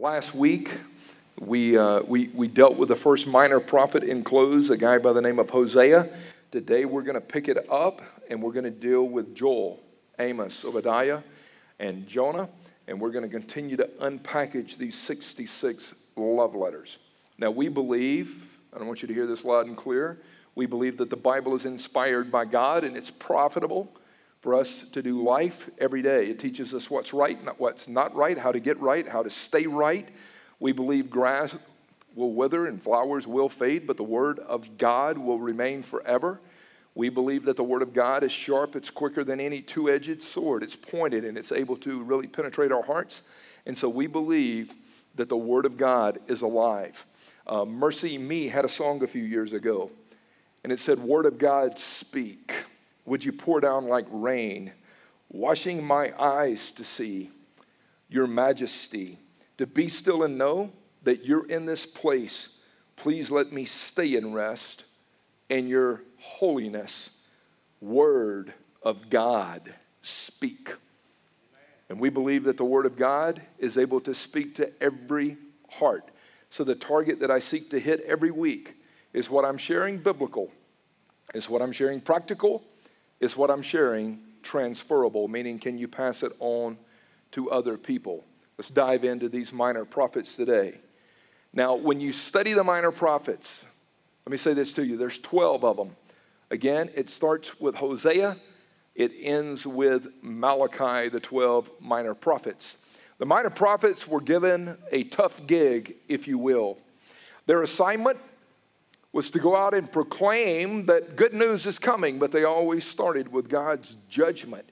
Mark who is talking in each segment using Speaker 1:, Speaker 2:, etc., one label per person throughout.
Speaker 1: Last week, we, uh, we, we dealt with the first minor prophet in close, a guy by the name of Hosea. Today, we're going to pick it up and we're going to deal with Joel, Amos, Obadiah, and Jonah. And we're going to continue to unpackage these 66 love letters. Now, we believe, and I want you to hear this loud and clear, we believe that the Bible is inspired by God and it's profitable for us to do life every day. It teaches us what's right, not what's not right, how to get right, how to stay right. We believe grass will wither and flowers will fade, but the word of God will remain forever. We believe that the word of God is sharp, it's quicker than any two edged sword, it's pointed, and it's able to really penetrate our hearts. And so we believe that the word of God is alive. Uh, MercyMe had a song a few years ago, and it said, Word of God, speak would you pour down like rain, washing my eyes to see your majesty, to be still and know that you're in this place. Please let me stay in rest and your holiness. Word of God, speak. And we believe that the Word of God is able to speak to every heart. So the target that I seek to hit every week is what I'm sharing biblical, is what I'm sharing practical, is what I'm sharing transferable, meaning can you pass it on to other people? Let's dive into these minor prophets today. Now, when you study the minor prophets, let me say this to you there's 12 of them. Again, it starts with Hosea, it ends with Malachi, the 12 minor prophets. The minor prophets were given a tough gig, if you will. Their assignment was to go out and proclaim that good news is coming, but they always started with God's judgment.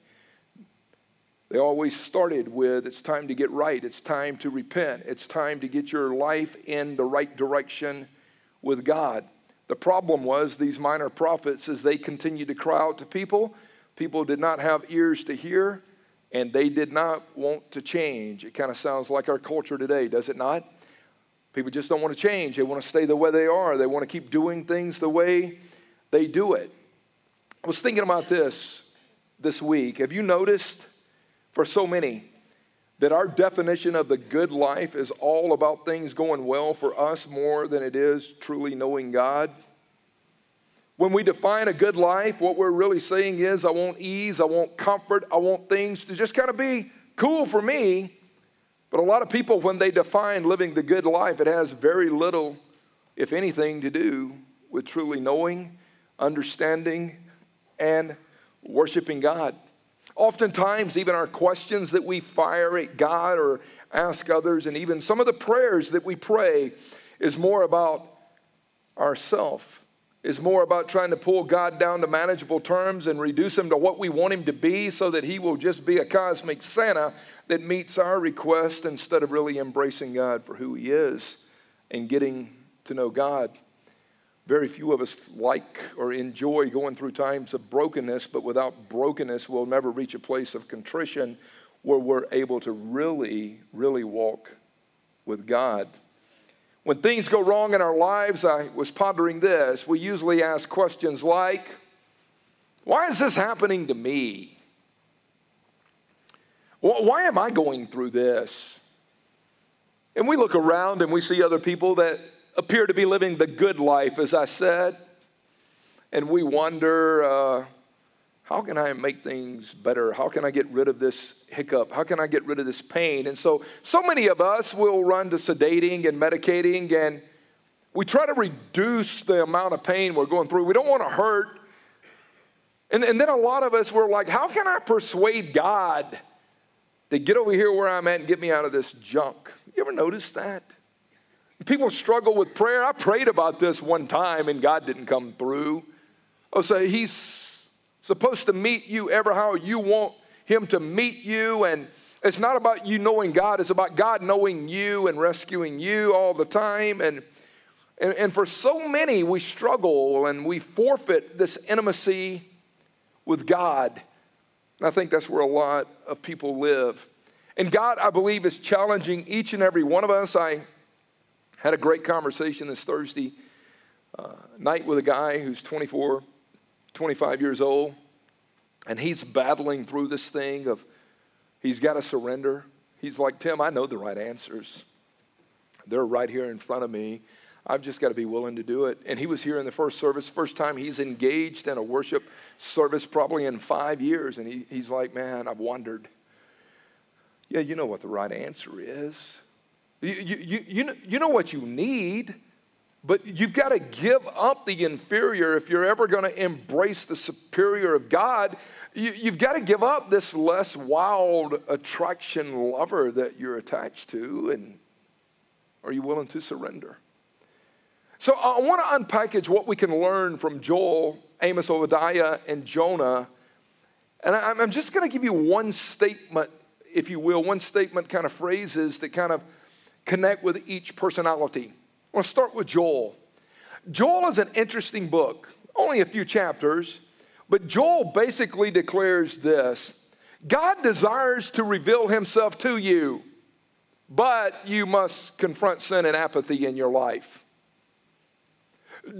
Speaker 1: They always started with it's time to get right, it's time to repent, it's time to get your life in the right direction with God. The problem was these minor prophets, as they continued to cry out to people, people did not have ears to hear and they did not want to change. It kind of sounds like our culture today, does it not? People just don't want to change. They want to stay the way they are. They want to keep doing things the way they do it. I was thinking about this this week. Have you noticed for so many that our definition of the good life is all about things going well for us more than it is truly knowing God? When we define a good life, what we're really saying is, I want ease, I want comfort, I want things to just kind of be cool for me. But a lot of people, when they define living the good life, it has very little, if anything, to do with truly knowing, understanding, and worshiping God. Oftentimes, even our questions that we fire at God or ask others, and even some of the prayers that we pray, is more about ourself is more about trying to pull God down to manageable terms and reduce him to what we want him to be so that he will just be a cosmic Santa that meets our request instead of really embracing God for who He is and getting to know God. Very few of us like or enjoy going through times of brokenness, but without brokenness, we'll never reach a place of contrition where we're able to really, really walk with God. When things go wrong in our lives, I was pondering this. We usually ask questions like, Why is this happening to me? Why am I going through this? And we look around and we see other people that appear to be living the good life, as I said, and we wonder, uh, how can I make things better? How can I get rid of this hiccup? How can I get rid of this pain? And so, so many of us will run to sedating and medicating, and we try to reduce the amount of pain we're going through. We don't want to hurt. And, and then a lot of us were like, how can I persuade God they get over here where I'm at and get me out of this junk. You ever notice that? People struggle with prayer. I prayed about this one time and God didn't come through. Oh, so He's supposed to meet you ever how you want Him to meet you. And it's not about you knowing God, it's about God knowing you and rescuing you all the time. And, and, and for so many, we struggle and we forfeit this intimacy with God. And I think that's where a lot of people live. And God, I believe, is challenging each and every one of us. I had a great conversation this Thursday uh, night with a guy who's 24, 25 years old, and he's battling through this thing of he's got to surrender. He's like, Tim, I know the right answers. They're right here in front of me. I've just got to be willing to do it. And he was here in the first service, first time he's engaged in a worship service probably in five years. And he, he's like, Man, I've wondered. Yeah, you know what the right answer is. You, you, you, know, you know what you need, but you've got to give up the inferior if you're ever going to embrace the superior of God. You, you've got to give up this less wild attraction lover that you're attached to. And are you willing to surrender? So I want to unpackage what we can learn from Joel, Amos, Obadiah, and Jonah. And I'm just going to give you one statement, if you will, one statement kind of phrases that kind of connect with each personality. I want to start with Joel. Joel is an interesting book, only a few chapters, but Joel basically declares this God desires to reveal himself to you, but you must confront sin and apathy in your life.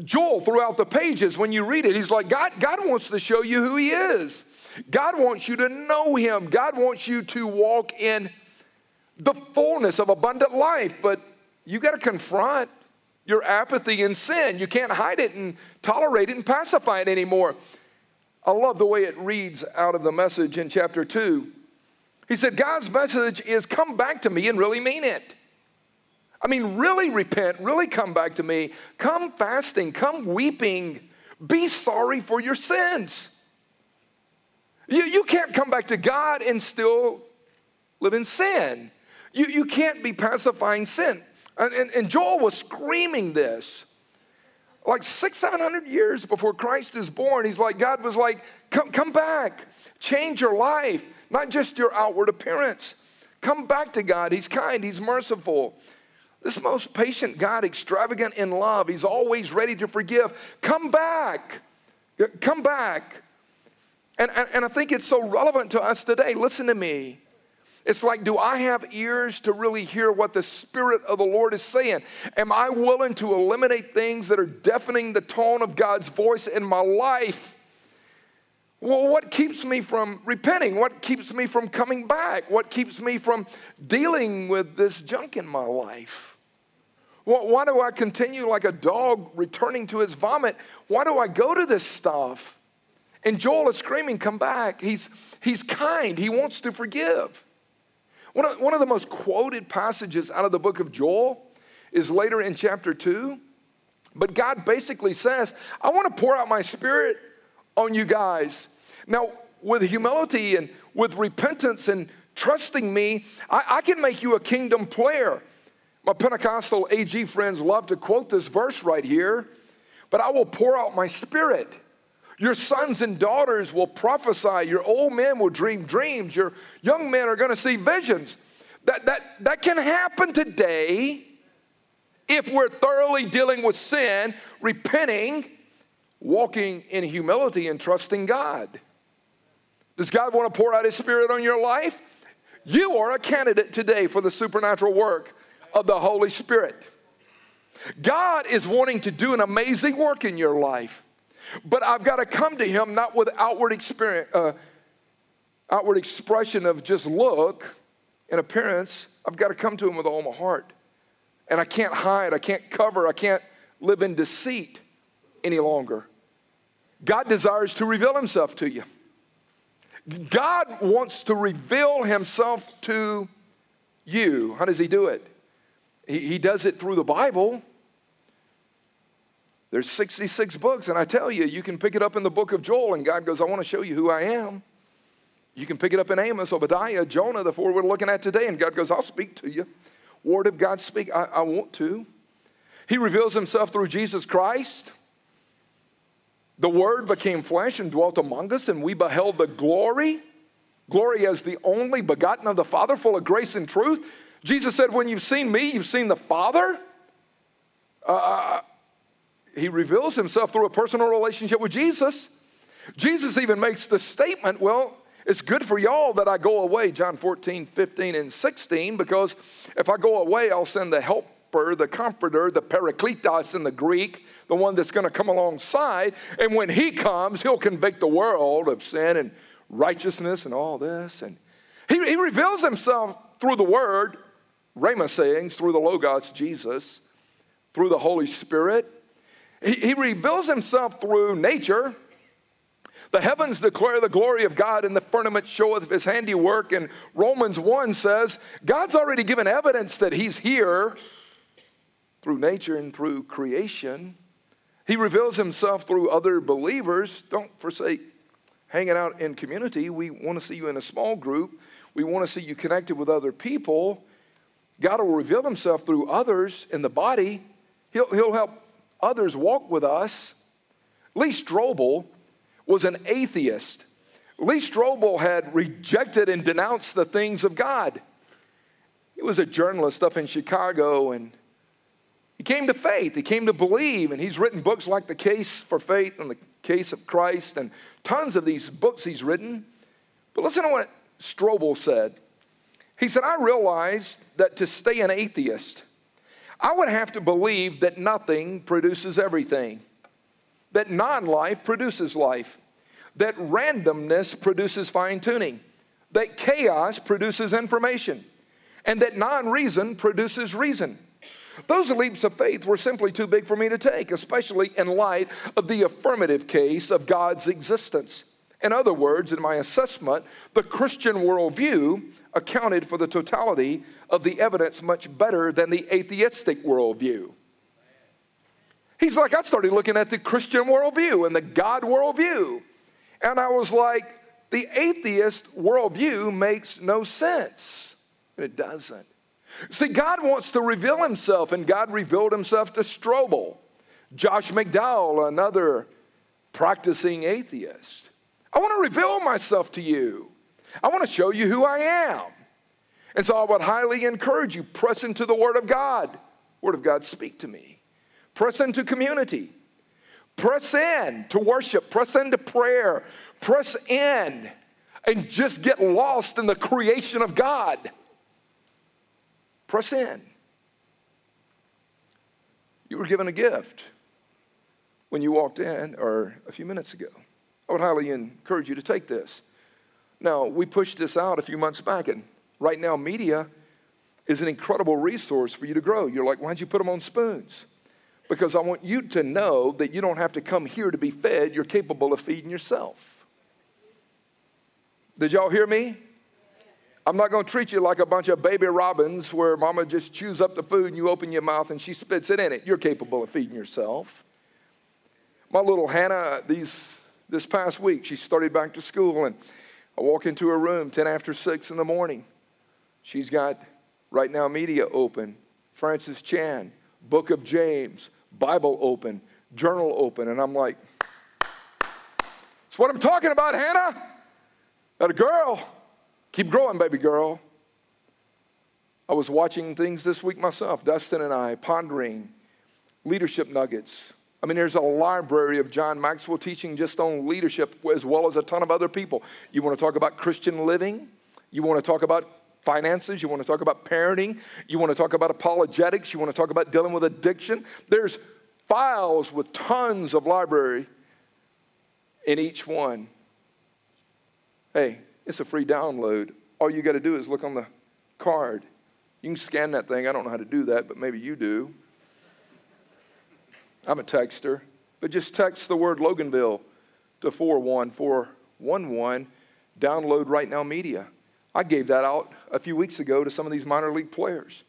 Speaker 1: Joel, throughout the pages, when you read it, he's like, God, God wants to show you who he is. God wants you to know him. God wants you to walk in the fullness of abundant life, but you got to confront your apathy and sin. You can't hide it and tolerate it and pacify it anymore. I love the way it reads out of the message in chapter 2. He said, God's message is come back to me and really mean it. I mean, really repent, really come back to me. Come fasting, come weeping. Be sorry for your sins. You, you can't come back to God and still live in sin. You, you can't be pacifying sin. And, and, and Joel was screaming this like six, seven hundred years before Christ is born. He's like, God was like, come, come back, change your life, not just your outward appearance. Come back to God. He's kind, He's merciful. This most patient God, extravagant in love, He's always ready to forgive. Come back. Come back. And, and, and I think it's so relevant to us today. Listen to me. It's like, do I have ears to really hear what the Spirit of the Lord is saying? Am I willing to eliminate things that are deafening the tone of God's voice in my life? Well, what keeps me from repenting? What keeps me from coming back? What keeps me from dealing with this junk in my life? Well, why do I continue like a dog returning to his vomit? Why do I go to this stuff? And Joel is screaming, Come back. He's, he's kind, he wants to forgive. One of, one of the most quoted passages out of the book of Joel is later in chapter 2. But God basically says, I want to pour out my spirit on you guys. Now, with humility and with repentance and trusting me, I, I can make you a kingdom player. My Pentecostal AG friends love to quote this verse right here, but I will pour out my spirit. Your sons and daughters will prophesy. Your old men will dream dreams. Your young men are going to see visions. That, that, that can happen today if we're thoroughly dealing with sin, repenting, walking in humility, and trusting God. Does God want to pour out His Spirit on your life? You are a candidate today for the supernatural work of the Holy Spirit. God is wanting to do an amazing work in your life. But I've got to come to him not with outward experience, uh, outward expression of just look and appearance. I've got to come to him with all my heart. And I can't hide, I can't cover, I can't live in deceit any longer. God desires to reveal himself to you. God wants to reveal himself to you. How does he do it? He, he does it through the Bible. There's 66 books, and I tell you, you can pick it up in the book of Joel, and God goes, I want to show you who I am. You can pick it up in Amos, Obadiah, Jonah, the four we're looking at today, and God goes, I'll speak to you. Word of God speak, I, I want to. He reveals himself through Jesus Christ. The Word became flesh and dwelt among us, and we beheld the glory. Glory as the only begotten of the Father, full of grace and truth. Jesus said, When you've seen me, you've seen the Father. Uh, he reveals himself through a personal relationship with Jesus. Jesus even makes the statement, well, it's good for y'all that I go away, John 14, 15, and 16, because if I go away, I'll send the helper, the comforter, the parakletos in the Greek, the one that's going to come alongside. And when he comes, he'll convict the world of sin and righteousness and all this. And he, he reveals himself through the word Rhema sayings through the Logos, Jesus, through the Holy Spirit. He, he reveals himself through nature. The heavens declare the glory of God, and the firmament showeth his handiwork. And Romans 1 says, God's already given evidence that he's here through nature and through creation. He reveals himself through other believers. Don't forsake hanging out in community. We want to see you in a small group. We want to see you connected with other people. God will reveal himself through others in the body. He'll, he'll help others walk with us. Lee Strobel was an atheist. Lee Strobel had rejected and denounced the things of God. He was a journalist up in Chicago and he came to faith. He came to believe. And he's written books like The Case for Faith and The Case of Christ and tons of these books he's written. But listen to what Strobel said. He said, I realized that to stay an atheist, I would have to believe that nothing produces everything, that non life produces life, that randomness produces fine tuning, that chaos produces information, and that non reason produces reason. Those leaps of faith were simply too big for me to take, especially in light of the affirmative case of God's existence. In other words, in my assessment, the Christian worldview accounted for the totality of the evidence much better than the atheistic worldview. He's like, I started looking at the Christian worldview and the God worldview. And I was like, the atheist worldview makes no sense. And it doesn't. See, God wants to reveal himself, and God revealed himself to Strobel, Josh McDowell, another practicing atheist. I want to reveal myself to you. I want to show you who I am. And so I would highly encourage you press into the Word of God. Word of God, speak to me. Press into community. Press in to worship. Press into prayer. Press in and just get lost in the creation of God. Press in. You were given a gift when you walked in or a few minutes ago. I would highly encourage you to take this. Now, we pushed this out a few months back, and right now, media is an incredible resource for you to grow. You're like, why'd you put them on spoons? Because I want you to know that you don't have to come here to be fed, you're capable of feeding yourself. Did y'all hear me? I'm not going to treat you like a bunch of baby robins where mama just chews up the food and you open your mouth and she spits it in it. You're capable of feeding yourself. My little Hannah, these, this past week, she started back to school and I walk into her room 10 after 6 in the morning. She's got right now media open, Francis Chan, Book of James, Bible open, journal open. And I'm like, that's what I'm talking about, Hannah. That a girl Keep growing, baby girl. I was watching things this week myself, Dustin and I, pondering leadership nuggets. I mean, there's a library of John Maxwell teaching just on leadership as well as a ton of other people. You want to talk about Christian living? You want to talk about finances? You want to talk about parenting? You want to talk about apologetics? You want to talk about dealing with addiction? There's files with tons of library in each one. Hey, it's a free download. All you got to do is look on the card. You can scan that thing. I don't know how to do that, but maybe you do. I'm a texter, but just text the word Loganville to 41411. Download Right Now Media. I gave that out a few weeks ago to some of these minor league players.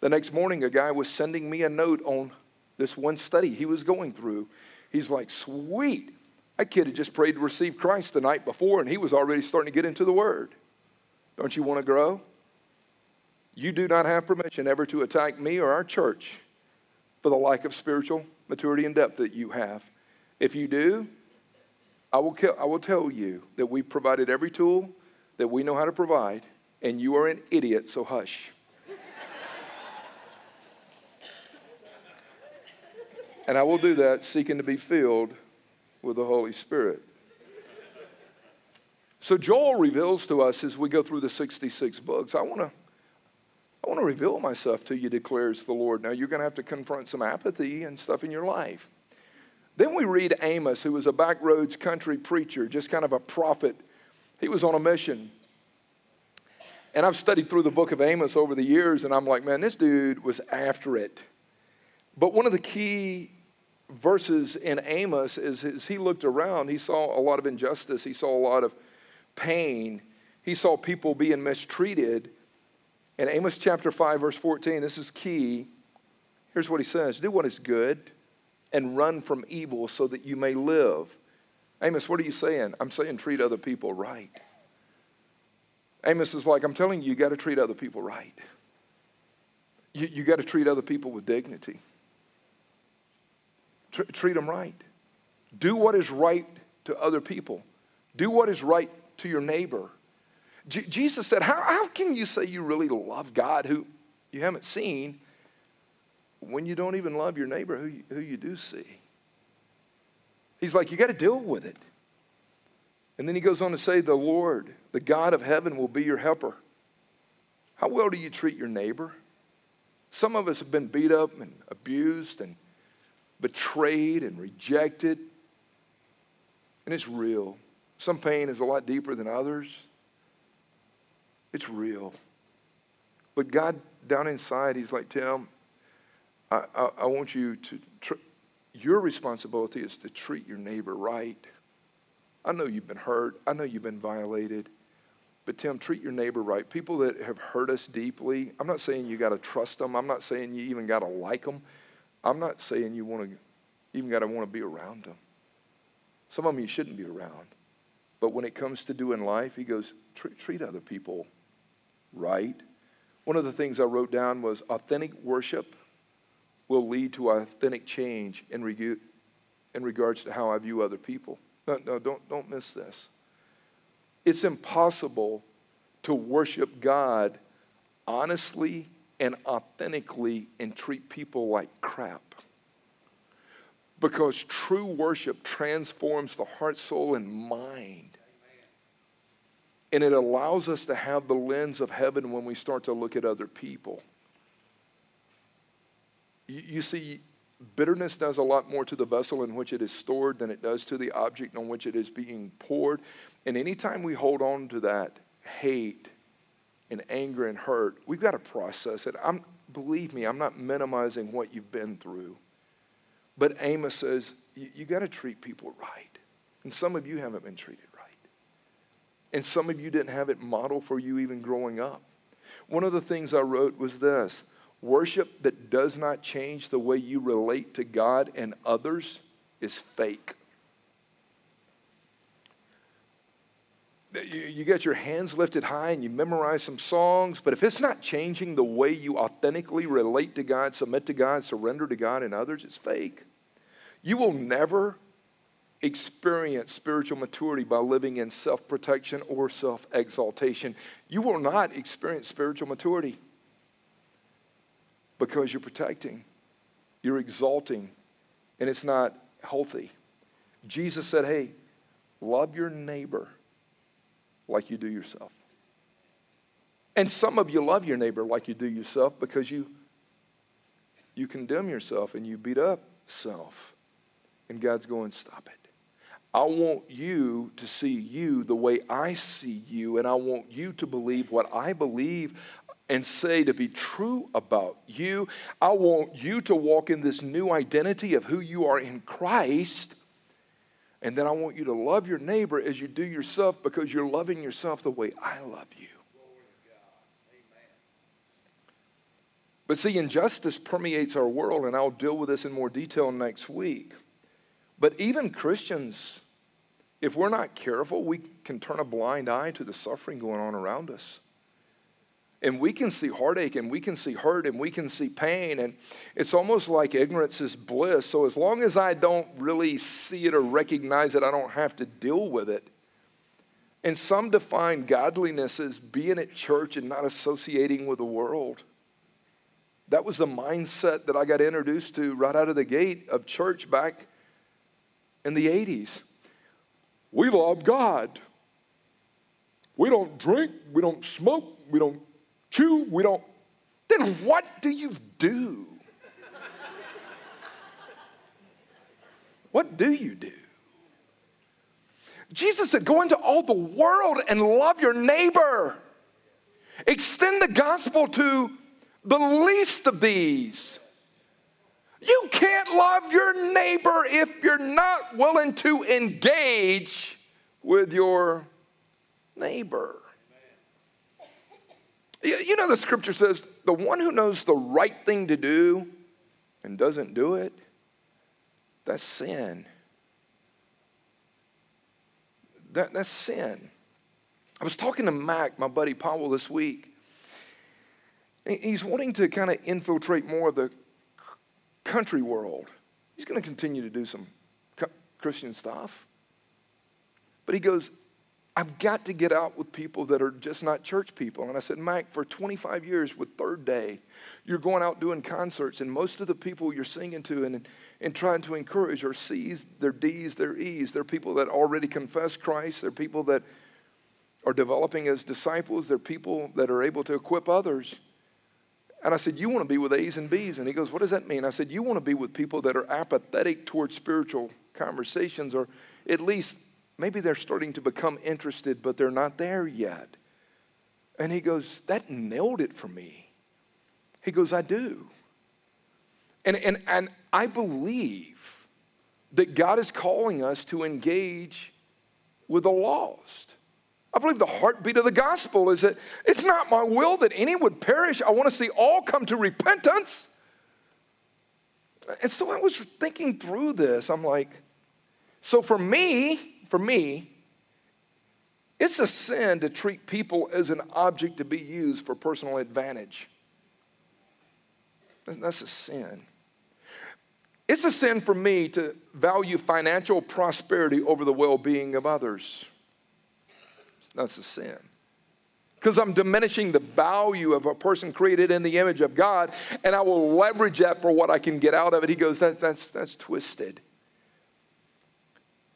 Speaker 1: The next morning, a guy was sending me a note on this one study he was going through. He's like, sweet. That kid had just prayed to receive Christ the night before, and he was already starting to get into the Word. Don't you want to grow? You do not have permission ever to attack me or our church for the lack of spiritual maturity and depth that you have. If you do, I will, I will tell you that we've provided every tool that we know how to provide, and you are an idiot, so hush. and I will do that seeking to be filled with the Holy Spirit. So Joel reveals to us as we go through the 66 books, I want to I want to reveal myself to you, declares the Lord. Now, you're going to have to confront some apathy and stuff in your life. Then we read Amos, who was a backroads country preacher, just kind of a prophet. He was on a mission. And I've studied through the book of Amos over the years, and I'm like, man, this dude was after it. But one of the key verses in Amos is as he looked around, he saw a lot of injustice, he saw a lot of pain, he saw people being mistreated. In Amos chapter 5, verse 14, this is key. Here's what he says Do what is good and run from evil so that you may live. Amos, what are you saying? I'm saying treat other people right. Amos is like, I'm telling you, you got to treat other people right. You, you got to treat other people with dignity. Tr- treat them right. Do what is right to other people. Do what is right to your neighbor. J- Jesus said, how, how can you say you really love God who you haven't seen when you don't even love your neighbor who you, who you do see? He's like, you got to deal with it. And then he goes on to say, the Lord, the God of heaven, will be your helper. How well do you treat your neighbor? Some of us have been beat up and abused and betrayed and rejected. And it's real. Some pain is a lot deeper than others. It's real. But God, down inside, He's like, Tim, I, I, I want you to, tr- your responsibility is to treat your neighbor right. I know you've been hurt. I know you've been violated. But Tim, treat your neighbor right. People that have hurt us deeply, I'm not saying you got to trust them. I'm not saying you even got to like them. I'm not saying you want to even got to want to be around them. Some of them you shouldn't be around. But when it comes to doing life, he goes, treat other people right. One of the things I wrote down was authentic worship will lead to authentic change in, regu- in regards to how I view other people. No, no, don't, don't miss this. It's impossible to worship God honestly and authentically and treat people like crap. Because true worship transforms the heart, soul, and mind. And it allows us to have the lens of heaven when we start to look at other people. You, you see, bitterness does a lot more to the vessel in which it is stored than it does to the object on which it is being poured. And anytime we hold on to that hate and anger and hurt, we've got to process it. I'm, believe me, I'm not minimizing what you've been through. But Amos says, you, got to treat people right. And some of you haven't been treated right. And some of you didn't have it modeled for you even growing up. One of the things I wrote was this worship that does not change the way you relate to God and others is fake. You, you get your hands lifted high and you memorize some songs, but if it's not changing the way you authentically relate to God, submit to God, surrender to God and others, it's fake. You will never experience spiritual maturity by living in self protection or self exaltation. You will not experience spiritual maturity because you're protecting, you're exalting, and it's not healthy. Jesus said, Hey, love your neighbor like you do yourself. And some of you love your neighbor like you do yourself because you, you condemn yourself and you beat up self. And God's going, stop it. I want you to see you the way I see you, and I want you to believe what I believe and say to be true about you. I want you to walk in this new identity of who you are in Christ and then I want you to love your neighbor as you do yourself because you're loving yourself the way I love you. But see, injustice permeates our world, and I'll deal with this in more detail next week. But even Christians, if we're not careful, we can turn a blind eye to the suffering going on around us. And we can see heartache and we can see hurt and we can see pain. And it's almost like ignorance is bliss. So as long as I don't really see it or recognize it, I don't have to deal with it. And some define godliness as being at church and not associating with the world. That was the mindset that I got introduced to right out of the gate of church back in the 80s. We love God. We don't drink, we don't smoke, we don't chew, we don't. Then what do you do? what do you do? Jesus said, Go into all the world and love your neighbor. Extend the gospel to the least of these. You can't love your neighbor if you're not willing to engage with your neighbor. You know, the scripture says the one who knows the right thing to do and doesn't do it, that's sin. That, that's sin. I was talking to Mac, my buddy Powell, this week. He's wanting to kind of infiltrate more of the country world. He's going to continue to do some Christian stuff. But he goes, I've got to get out with people that are just not church people. And I said, Mac, for 25 years with Third Day, you're going out doing concerts, and most of the people you're singing to and, and trying to encourage are C's, they're D's, they're E's. They're people that already confess Christ. They're people that are developing as disciples. They're people that are able to equip others. And I said, You want to be with A's and B's? And he goes, What does that mean? I said, You want to be with people that are apathetic towards spiritual conversations, or at least maybe they're starting to become interested, but they're not there yet. And he goes, That nailed it for me. He goes, I do. And, and, and I believe that God is calling us to engage with the lost. I believe the heartbeat of the gospel is that it's not my will that any would perish. I want to see all come to repentance. And so I was thinking through this. I'm like, so for me, for me, it's a sin to treat people as an object to be used for personal advantage. That's a sin. It's a sin for me to value financial prosperity over the well being of others. That's a sin. Because I'm diminishing the value of a person created in the image of God, and I will leverage that for what I can get out of it. He goes, that, that's, that's twisted.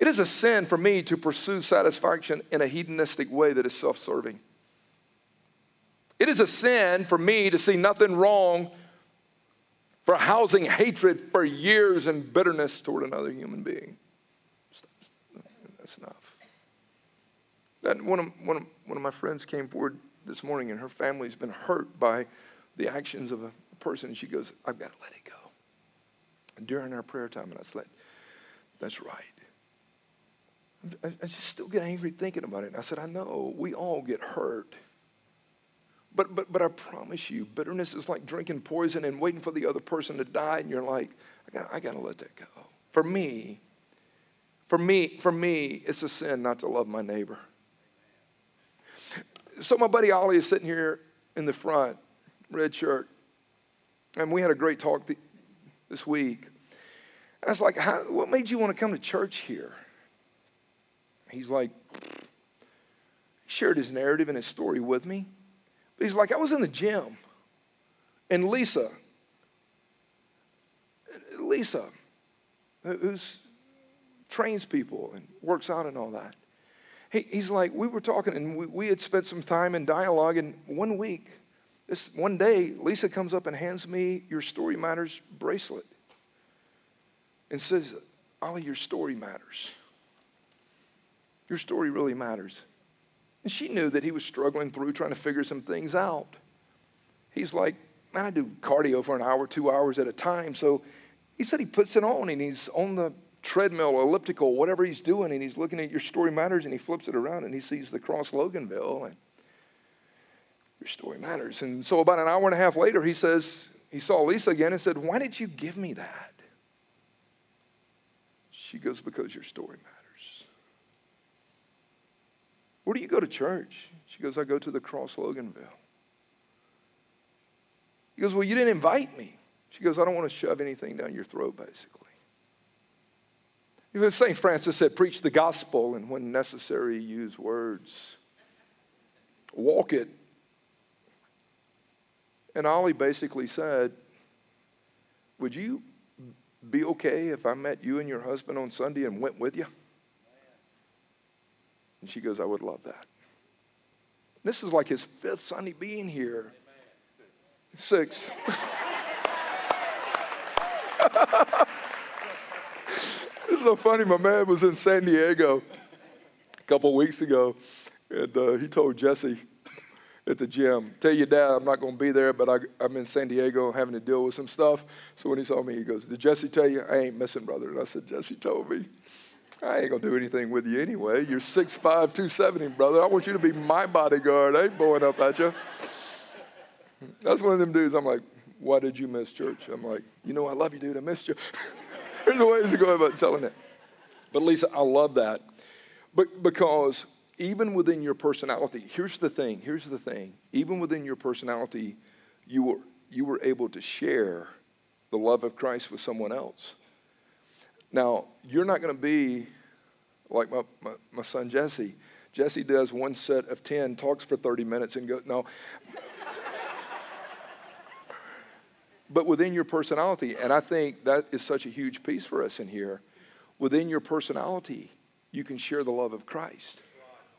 Speaker 1: It is a sin for me to pursue satisfaction in a hedonistic way that is self serving. It is a sin for me to see nothing wrong for housing hatred for years and bitterness toward another human being. That's enough. That one of, one, of, one of my friends came forward this morning, and her family's been hurt by the actions of a person. She goes, I've got to let it go. And during our prayer time, and I said, That's right. I, just still get angry thinking about it. I said, I know, we all get hurt. But, but, but I promise you, bitterness is like drinking poison and waiting for the other person to die, and you're like, I got I to let that go. For me, for me, for me, it's a sin not to love my neighbor. So my buddy Ollie is sitting here in the front, red shirt, and we had a great talk th- this week. And I was like, what made you want to come to church here? He's like, shared his narrative and his story with me. But he's like, I was in the gym, and Lisa, Lisa, who trains people and works out and all that, he, he's like, we were talking and we, we had spent some time in dialogue, and one week, this one day, Lisa comes up and hands me your Story Matters bracelet and says, Ollie, your story matters. Your story really matters. And she knew that he was struggling through trying to figure some things out. He's like, man, I do cardio for an hour, two hours at a time. So he said he puts it on and he's on the treadmill, elliptical, whatever he's doing, and he's looking at your story matters, and he flips it around and he sees the cross Loganville, and your story matters. And so about an hour and a half later, he says, he saw Lisa again and said, Why did you give me that? She goes, Because your story matters. Where do you go to church? She goes, I go to the cross Loganville. He goes, Well, you didn't invite me. She goes, I don't want to shove anything down your throat, basically. Even St. Francis said, preach the gospel and when necessary, use words. Walk it. And Ollie basically said, Would you be okay if I met you and your husband on Sunday and went with you? And she goes, I would love that. This is like his fifth Sunday being here. Six. this is so funny. My man was in San Diego a couple weeks ago, and uh, he told Jesse, at the gym. Tell your dad I'm not going to be there, but I, am in San Diego having to deal with some stuff. So when he saw me, he goes, Did Jesse tell you? I ain't missing, brother. And I said, Jesse told me. I ain't to do anything with you anyway. You're 6'5, 270, brother. I want you to be my bodyguard. I ain't blowing up at you. That's one of them dudes. I'm like, Why did you miss church? I'm like, You know, I love you, dude. I missed you. There's a ways to go about telling it. But Lisa, I love that. But because even within your personality, here's the thing, here's the thing. Even within your personality, you were, you were able to share the love of Christ with someone else. Now, you're not going to be like my, my, my, son Jesse. Jesse does one set of 10, talks for 30 minutes, and goes, no. but within your personality, and I think that is such a huge piece for us in here, within your personality, you can share the love of Christ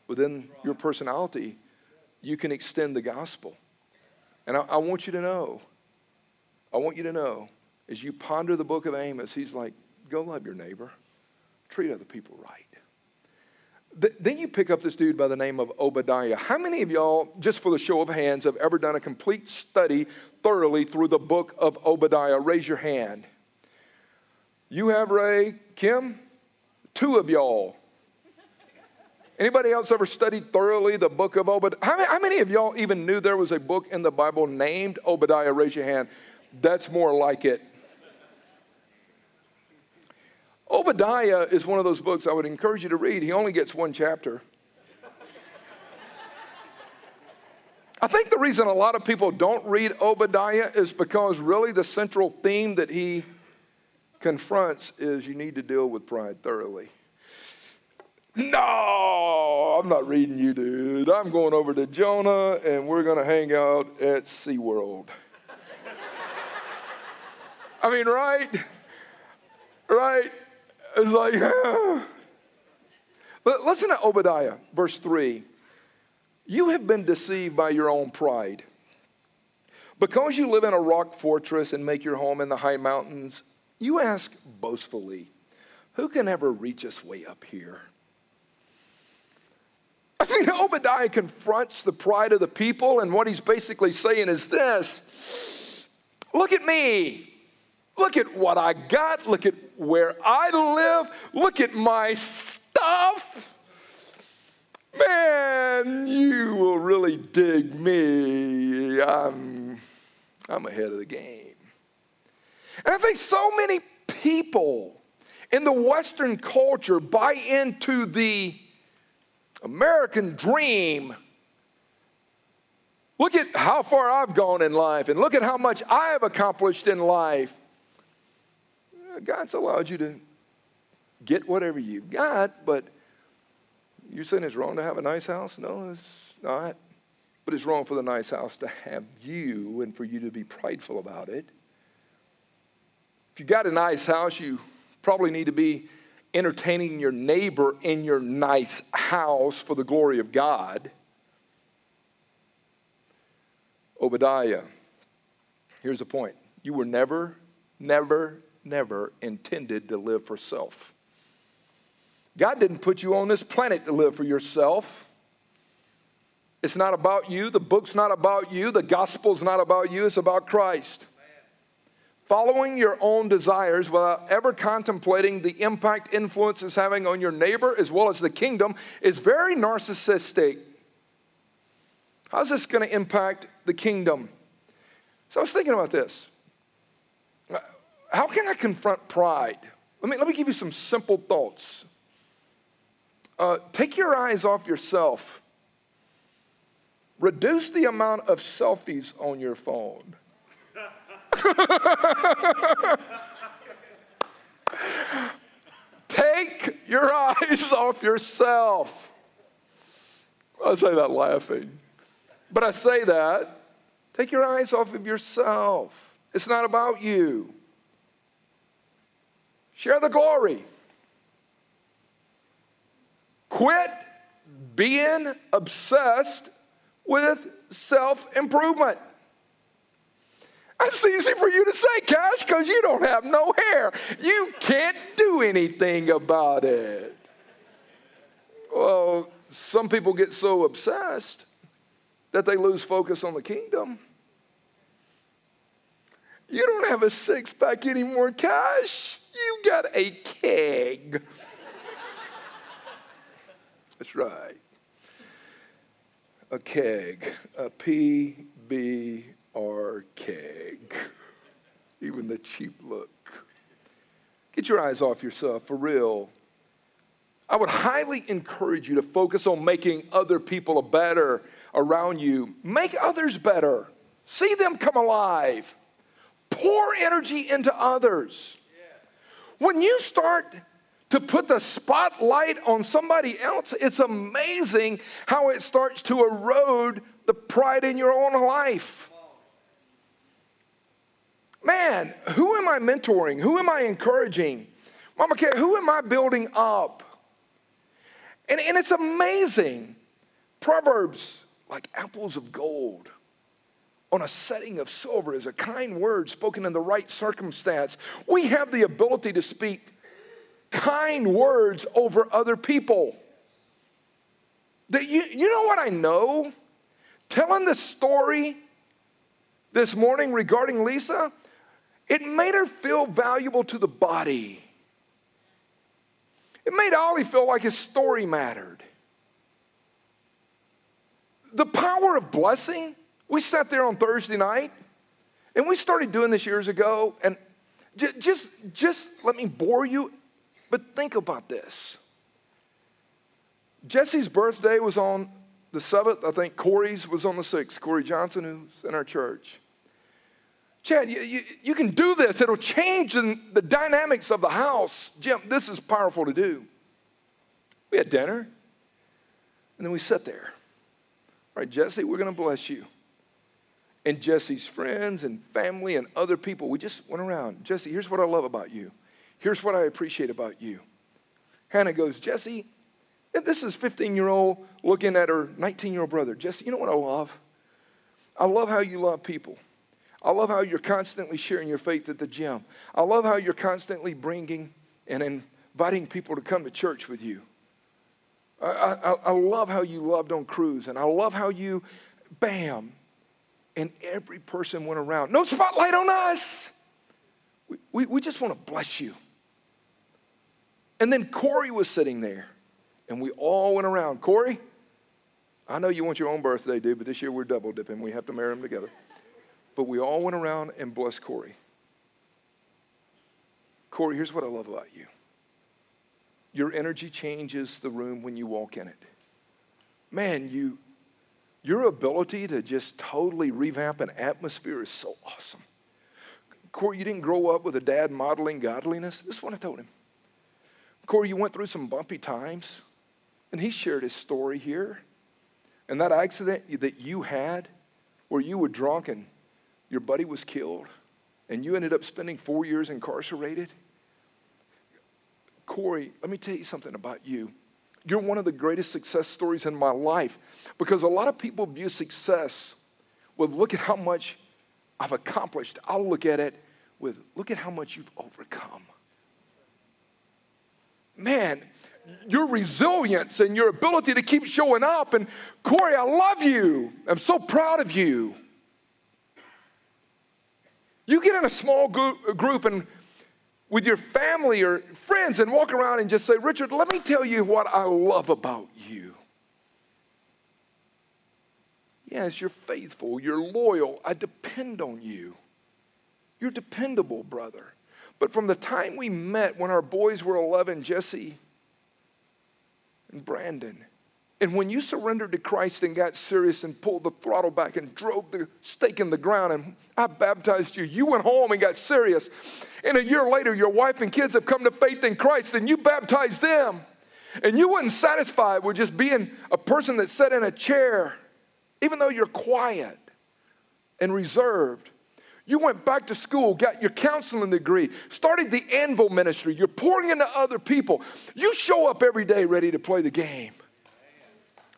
Speaker 1: within your personality, you can extend the gospel. And I, I, want you to know, I want you to know, as you ponder the book of Amos, he's like, go love your neighbor, treat other people right. Th- then you pick up this dude by the name of Obadiah. How many of y'all, just for the show of hands, have ever done a complete study thoroughly through the book of Obadiah? Raise your hand. You have, Ray, Kim? Two of y'all. Anybody else ever studied thoroughly the book of Obadiah? How many, how many of y'all even knew there was a book in the Bible named Obadiah? Raise your hand. That's more like it. Obadiah is one of those books I would encourage you to read. He only gets one chapter. I think the reason a lot of people don't read Obadiah is because really the central theme that he confronts is you need to deal with pride thoroughly. No, I'm not reading you, dude. I'm going over to Jonah and we're going to hang out at SeaWorld. I mean, right? Right? It's like, but listen to Obadiah, verse 3. You have been deceived by your own pride. Because you live in a rock fortress and make your home in the high mountains, you ask boastfully, Who can ever reach us way up here? I mean, Obadiah confronts the pride of the people, and what he's basically saying is this Look at me. Look at what I got. Look at where I live. Look at my stuff. Man, you will really dig me. I'm, I'm ahead of the game. And I think so many people in the Western culture buy into the American dream. Look at how far I've gone in life and look at how much I have accomplished in life. God's allowed you to get whatever you've got, but you're saying it's wrong to have a nice house? No, it's not. But it's wrong for the nice house to have you and for you to be prideful about it. If you got a nice house, you probably need to be entertaining your neighbor in your nice house for the glory of God. Obadiah, here's the point you were never, never, never intended to live for self. God didn't put you on this planet to live for yourself. It's not about you. The book's not about you. The gospel's not about you. It's about Christ. Following your own desires without ever contemplating the impact influence is having on your neighbor as well as the kingdom is very narcissistic. How's this going to impact the kingdom? So I was thinking about this. How can I confront pride? Let me, let me give you some simple thoughts. Uh, take your eyes off yourself. Reduce the amount of selfies on your phone. Take your eyes off yourself. I say that laughing. But I say that. Take your eyes off of yourself. It's not about you. Share the glory. Quit being obsessed with self improvement. That's easy for you to say, Cash, because you don't have no hair. You can't do anything about it. Well, some people get so obsessed that they lose focus on the kingdom. You don't have a six pack anymore, Cash. You got a keg. That's right. A keg. A keg. Even the cheap look. Get your eyes off yourself, for real. I would highly encourage you to focus on making other people better around you. Make others better. See them come alive. Pour energy into others. When you start to put the spotlight on somebody else, it's amazing how it starts to erode the pride in your own life. Man, who am I mentoring? Who am I encouraging? Mama Kay, who am I building up? And, and it's amazing. Proverbs, like apples of gold on a setting of silver, is a kind word spoken in the right circumstance. We have the ability to speak kind words over other people. That you, you know what I know? Telling the story this morning regarding Lisa, it made her feel valuable to the body. It made Ollie feel like his story mattered. The power of blessing, we sat there on Thursday night and we started doing this years ago. And just, just let me bore you but think about this. Jesse's birthday was on the 7th. I think Corey's was on the 6th. Corey Johnson, who's in our church. Chad, you, you, you can do this. It'll change the, the dynamics of the house. Jim, this is powerful to do. We had dinner, and then we sat there. All right, Jesse, we're going to bless you. And Jesse's friends and family and other people, we just went around. Jesse, here's what I love about you. Here's what I appreciate about you. Hannah goes, Jesse, this is 15 year old looking at her 19 year old brother. Jesse, you know what I love? I love how you love people. I love how you're constantly sharing your faith at the gym. I love how you're constantly bringing and inviting people to come to church with you. I, I, I love how you loved on cruise, and I love how you, bam, and every person went around. No spotlight on us. We, we, we just want to bless you. And then Corey was sitting there, and we all went around. Corey, I know you want your own birthday, dude, but this year we're double dipping. We have to marry them together. But we all went around and blessed Corey. Corey, here's what I love about you your energy changes the room when you walk in it. Man, you, your ability to just totally revamp an atmosphere is so awesome. Corey, you didn't grow up with a dad modeling godliness. This is what I told him. Corey, you went through some bumpy times, and he shared his story here. And that accident that you had, where you were drunk and your buddy was killed, and you ended up spending four years incarcerated. Corey, let me tell you something about you. You're one of the greatest success stories in my life because a lot of people view success with look at how much I've accomplished. I'll look at it with look at how much you've overcome. Man, your resilience and your ability to keep showing up. And Corey, I love you. I'm so proud of you. You get in a small group and with your family or friends and walk around and just say, Richard, let me tell you what I love about you. Yes, you're faithful, you're loyal, I depend on you. You're dependable, brother. But from the time we met when our boys were 11, Jesse and Brandon, and when you surrendered to Christ and got serious and pulled the throttle back and drove the stake in the ground and I baptized you, you went home and got serious. And a year later, your wife and kids have come to faith in Christ and you baptized them. And you weren't satisfied with just being a person that sat in a chair, even though you're quiet and reserved. You went back to school, got your counseling degree, started the anvil ministry. You're pouring into other people. You show up every day ready to play the game.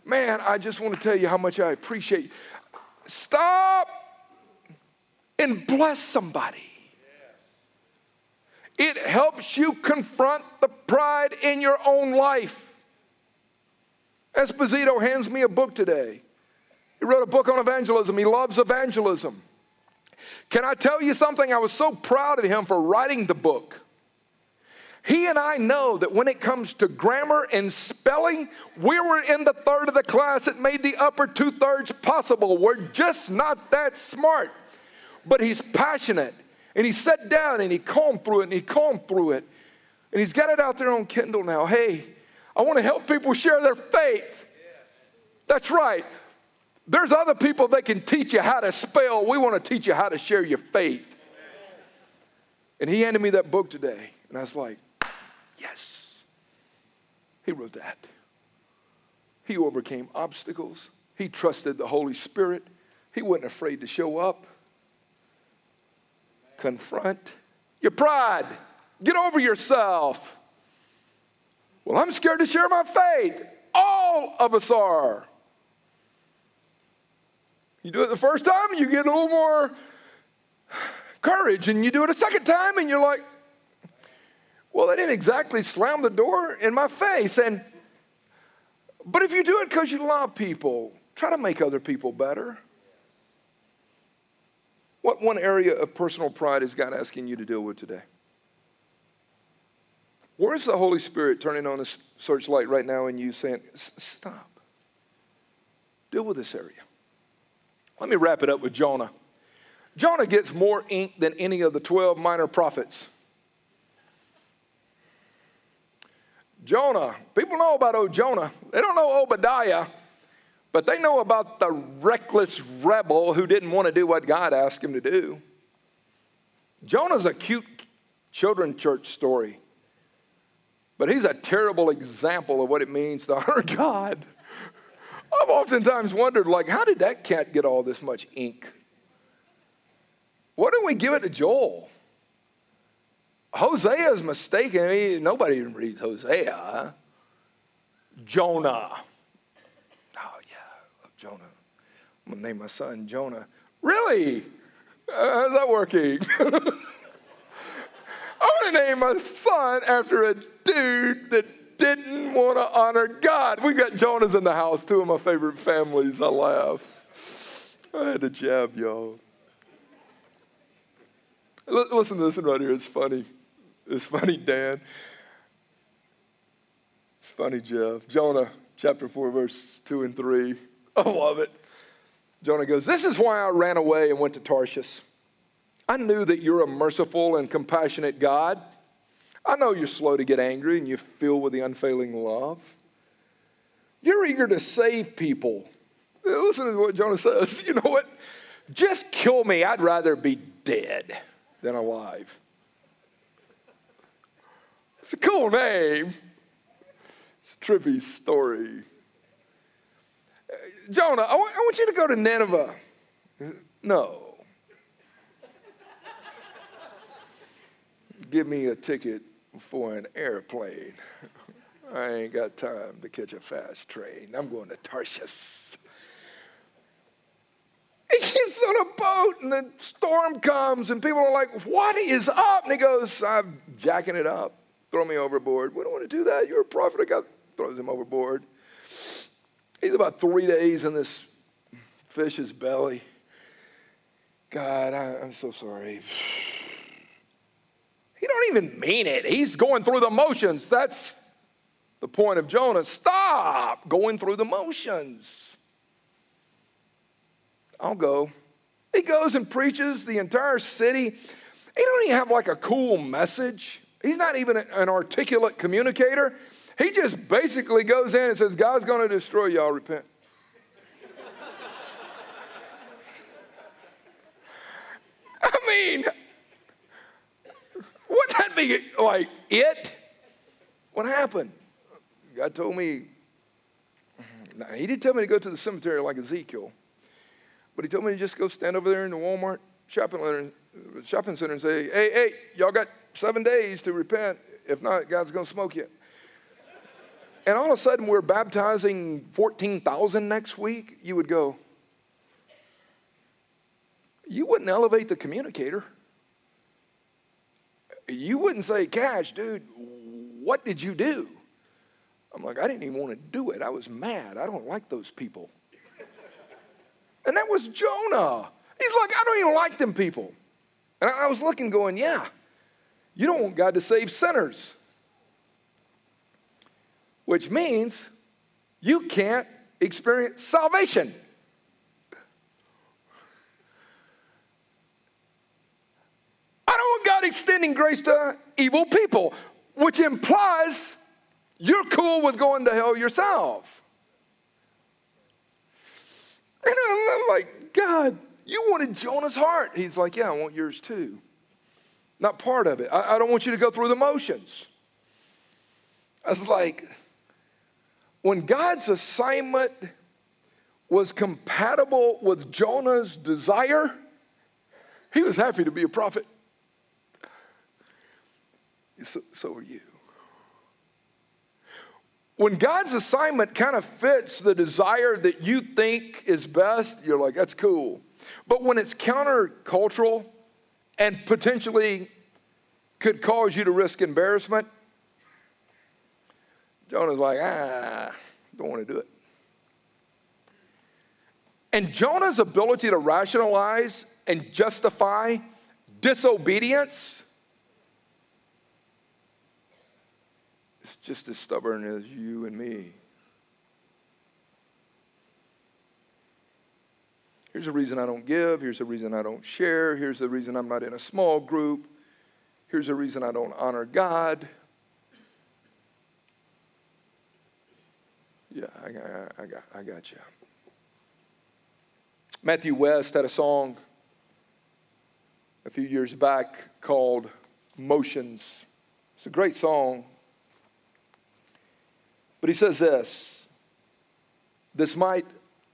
Speaker 1: Man, I just want to tell you how much I appreciate you. Stop and bless somebody. It helps you confront the pride in your own life. Esposito hands me a book today. He wrote a book on evangelism. He loves evangelism. Can I tell you something? I was so proud of him for writing the book. He and I know that when it comes to grammar and spelling, we were in the third of the class that made the upper two thirds possible. We're just not that smart. But he's passionate. And he sat down and he combed through it and he combed through it. And he's got it out there on Kindle now. Hey, I want to help people share their faith. That's right. There's other people that can teach you how to spell. We want to teach you how to share your faith. And he handed me that book today. And I was like. He wrote that. He overcame obstacles. He trusted the Holy Spirit. He wasn't afraid to show up, confront your pride, get over yourself. Well, I'm scared to share my faith. All of us are. You do it the first time, you get a little more courage, and you do it a second time, and you're like, well, they didn't exactly slam the door in my face. And but if you do it because you love people, try to make other people better. What one area of personal pride is God asking you to deal with today? Where's the Holy Spirit turning on a searchlight right now and you saying, stop? Deal with this area. Let me wrap it up with Jonah. Jonah gets more ink than any of the 12 minor prophets. Jonah, people know about old Jonah. They don't know Obadiah, but they know about the reckless rebel who didn't want to do what God asked him to do. Jonah's a cute children church story, but he's a terrible example of what it means to honor God. I've oftentimes wondered, like, how did that cat get all this much ink? Why don't we give it to Joel? Hosea is mistaken. I mean, nobody even reads Hosea. Jonah. Oh, yeah, Jonah. I'm going to name my son Jonah. Really? Uh, how's that working? I'm going to name my son after a dude that didn't want to honor God. We got Jonahs in the house, two of my favorite families. I laugh. I had to jab y'all. L- listen to this one right here. It's funny. It's funny, Dan. It's funny, Jeff. Jonah chapter 4, verse 2 and 3. I love it. Jonah goes, This is why I ran away and went to Tarshish. I knew that you're a merciful and compassionate God I know you're slow to get angry and you're filled with the unfailing love. You're eager to save people. Listen to what Jonah says. You know what? Just kill me. I'd rather be dead than alive. It's a cool name. It's a trippy story. Jonah, I want, want you to go to Nineveh. No. Give me a ticket for an airplane. I ain't got time to catch a fast train. I'm going to Tarshish. He gets on a boat and the storm comes and people are like, What is up? And he goes, I'm jacking it up. Throw me overboard. We don't want to do that. You're a prophet. of God. throws him overboard. He's about three days in this fish's belly. God, I, I'm so sorry. He don't even mean it. He's going through the motions. That's the point of Jonah. Stop going through the motions. I'll go. He goes and preaches the entire city. He don't even have like a cool message. He's not even an articulate communicator. He just basically goes in and says, God's going to destroy y'all, repent. I mean, wouldn't that be like it? What happened? God told me, mm-hmm, he didn't tell me to go to the cemetery like Ezekiel, but he told me to just go stand over there in the Walmart shopping center, shopping center and say, hey, hey, y'all got seven days to repent. If not, God's going to smoke you. And all of a sudden, we're baptizing 14,000 next week. You would go, you wouldn't elevate the communicator you wouldn't say, Cash, dude, what did you do? I'm like, I didn't even want to do it. I was mad. I don't like those people. And that was Jonah. He's like, I don't even like them people. And I was looking, going, yeah, you don't want God to save sinners. Which means you can't experience salvation. I don't want God extending grace to evil people, which implies you're cool with going to hell yourself. And I'm like, God, you wanted Jonah's heart. He's like, Yeah, I want yours too. Not part of it. I, I don't want you to go through the motions. I was like, when God's assignment was compatible with Jonah's desire, he was happy to be a prophet. So, so are you. When God's assignment kind of fits the desire that you think is best, you're like, that's cool. But when it's countercultural and potentially could cause you to risk embarrassment, Jonah's like, ah, don't want to do it. And Jonah's ability to rationalize and justify disobedience is just as stubborn as you and me. Here's the reason I don't give. Here's the reason I don't share. Here's the reason I'm not in a small group. Here's the reason I don't honor God. Yeah, I, I, I, got, I got you. Matthew West had a song a few years back called Motions. It's a great song. But he says this this might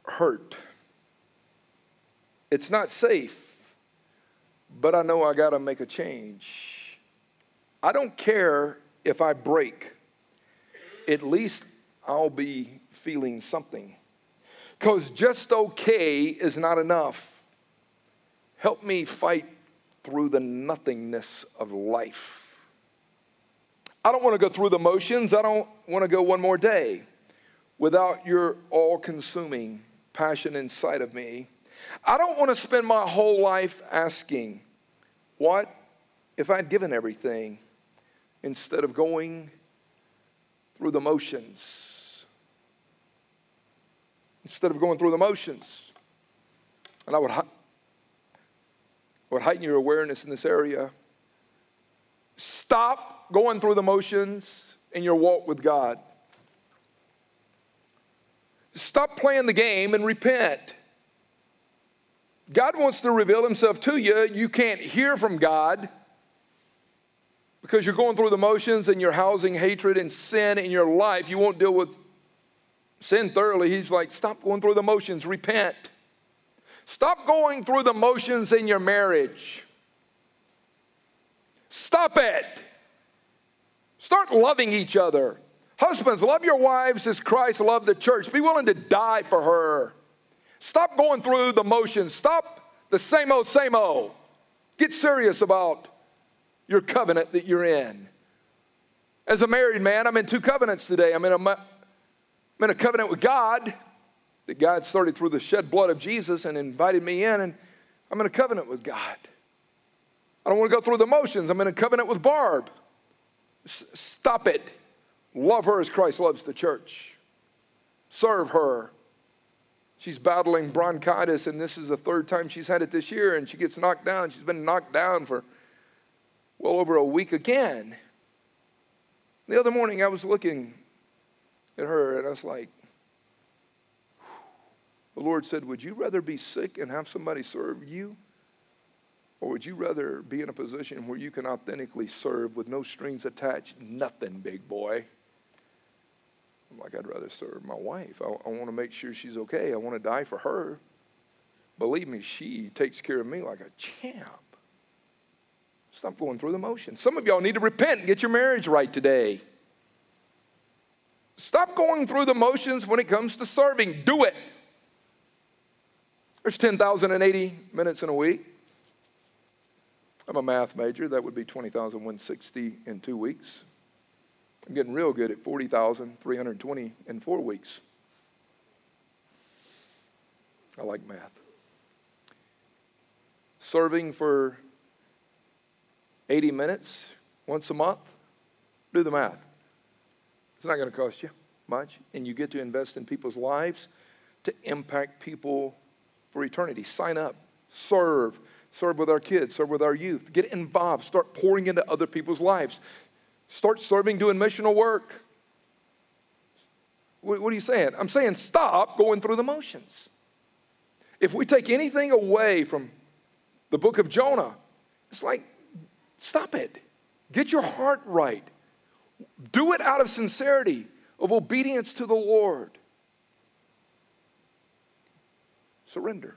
Speaker 1: hurt. It's not safe, but I know I got to make a change. I don't care if I break, at least I'll be feeling something. Because just okay is not enough. Help me fight through the nothingness of life. I don't want to go through the motions. I don't want to go one more day without your all consuming passion inside of me. I don't want to spend my whole life asking, what if I'd given everything instead of going through the motions? instead of going through the motions. And I would, I would heighten your awareness in this area. Stop going through the motions in your walk with God. Stop playing the game and repent. God wants to reveal himself to you. You can't hear from God because you're going through the motions and you're housing hatred and sin in your life. You won't deal with sin thoroughly, he's like, stop going through the motions, repent. Stop going through the motions in your marriage. Stop it. Start loving each other. Husbands, love your wives as Christ loved the church. Be willing to die for her. Stop going through the motions. Stop the same old, same old. Get serious about your covenant that you're in. As a married man, I'm in two covenants today. I'm in a I'm in a covenant with God that God started through the shed blood of Jesus and invited me in, and I'm in a covenant with God. I don't want to go through the motions. I'm in a covenant with Barb. S- stop it. Love her as Christ loves the church. Serve her. She's battling bronchitis, and this is the third time she's had it this year, and she gets knocked down. She's been knocked down for well over a week again. The other morning, I was looking at her, and I was like, the Lord said, Would you rather be sick and have somebody serve you? Or would you rather be in a position where you can authentically serve with no strings attached, nothing, big boy? I'm like, I'd rather serve my wife. I, I want to make sure she's okay. I want to die for her. Believe me, she takes care of me like a champ. Stop going through the motions. Some of y'all need to repent and get your marriage right today. Stop going through the motions when it comes to serving. Do it. There's 10,080 minutes in a week. I'm a math major. That would be 20,160 in two weeks. I'm getting real good at 40,320 in four weeks. I like math. serving for 80 minutes once a month, do the math. It's not going to cost you much, and you get to invest in people's lives to impact people for eternity. Sign up, serve, serve with our kids, serve with our youth. Get involved, start pouring into other people's lives. Start serving, doing missional work. What, are you saying? I'm saying stop going through the motions. If we take anything away from the book of Jonah, it's like, stop it. Get your heart right. Do it out of sincerity, of obedience to the Lord. Surrender.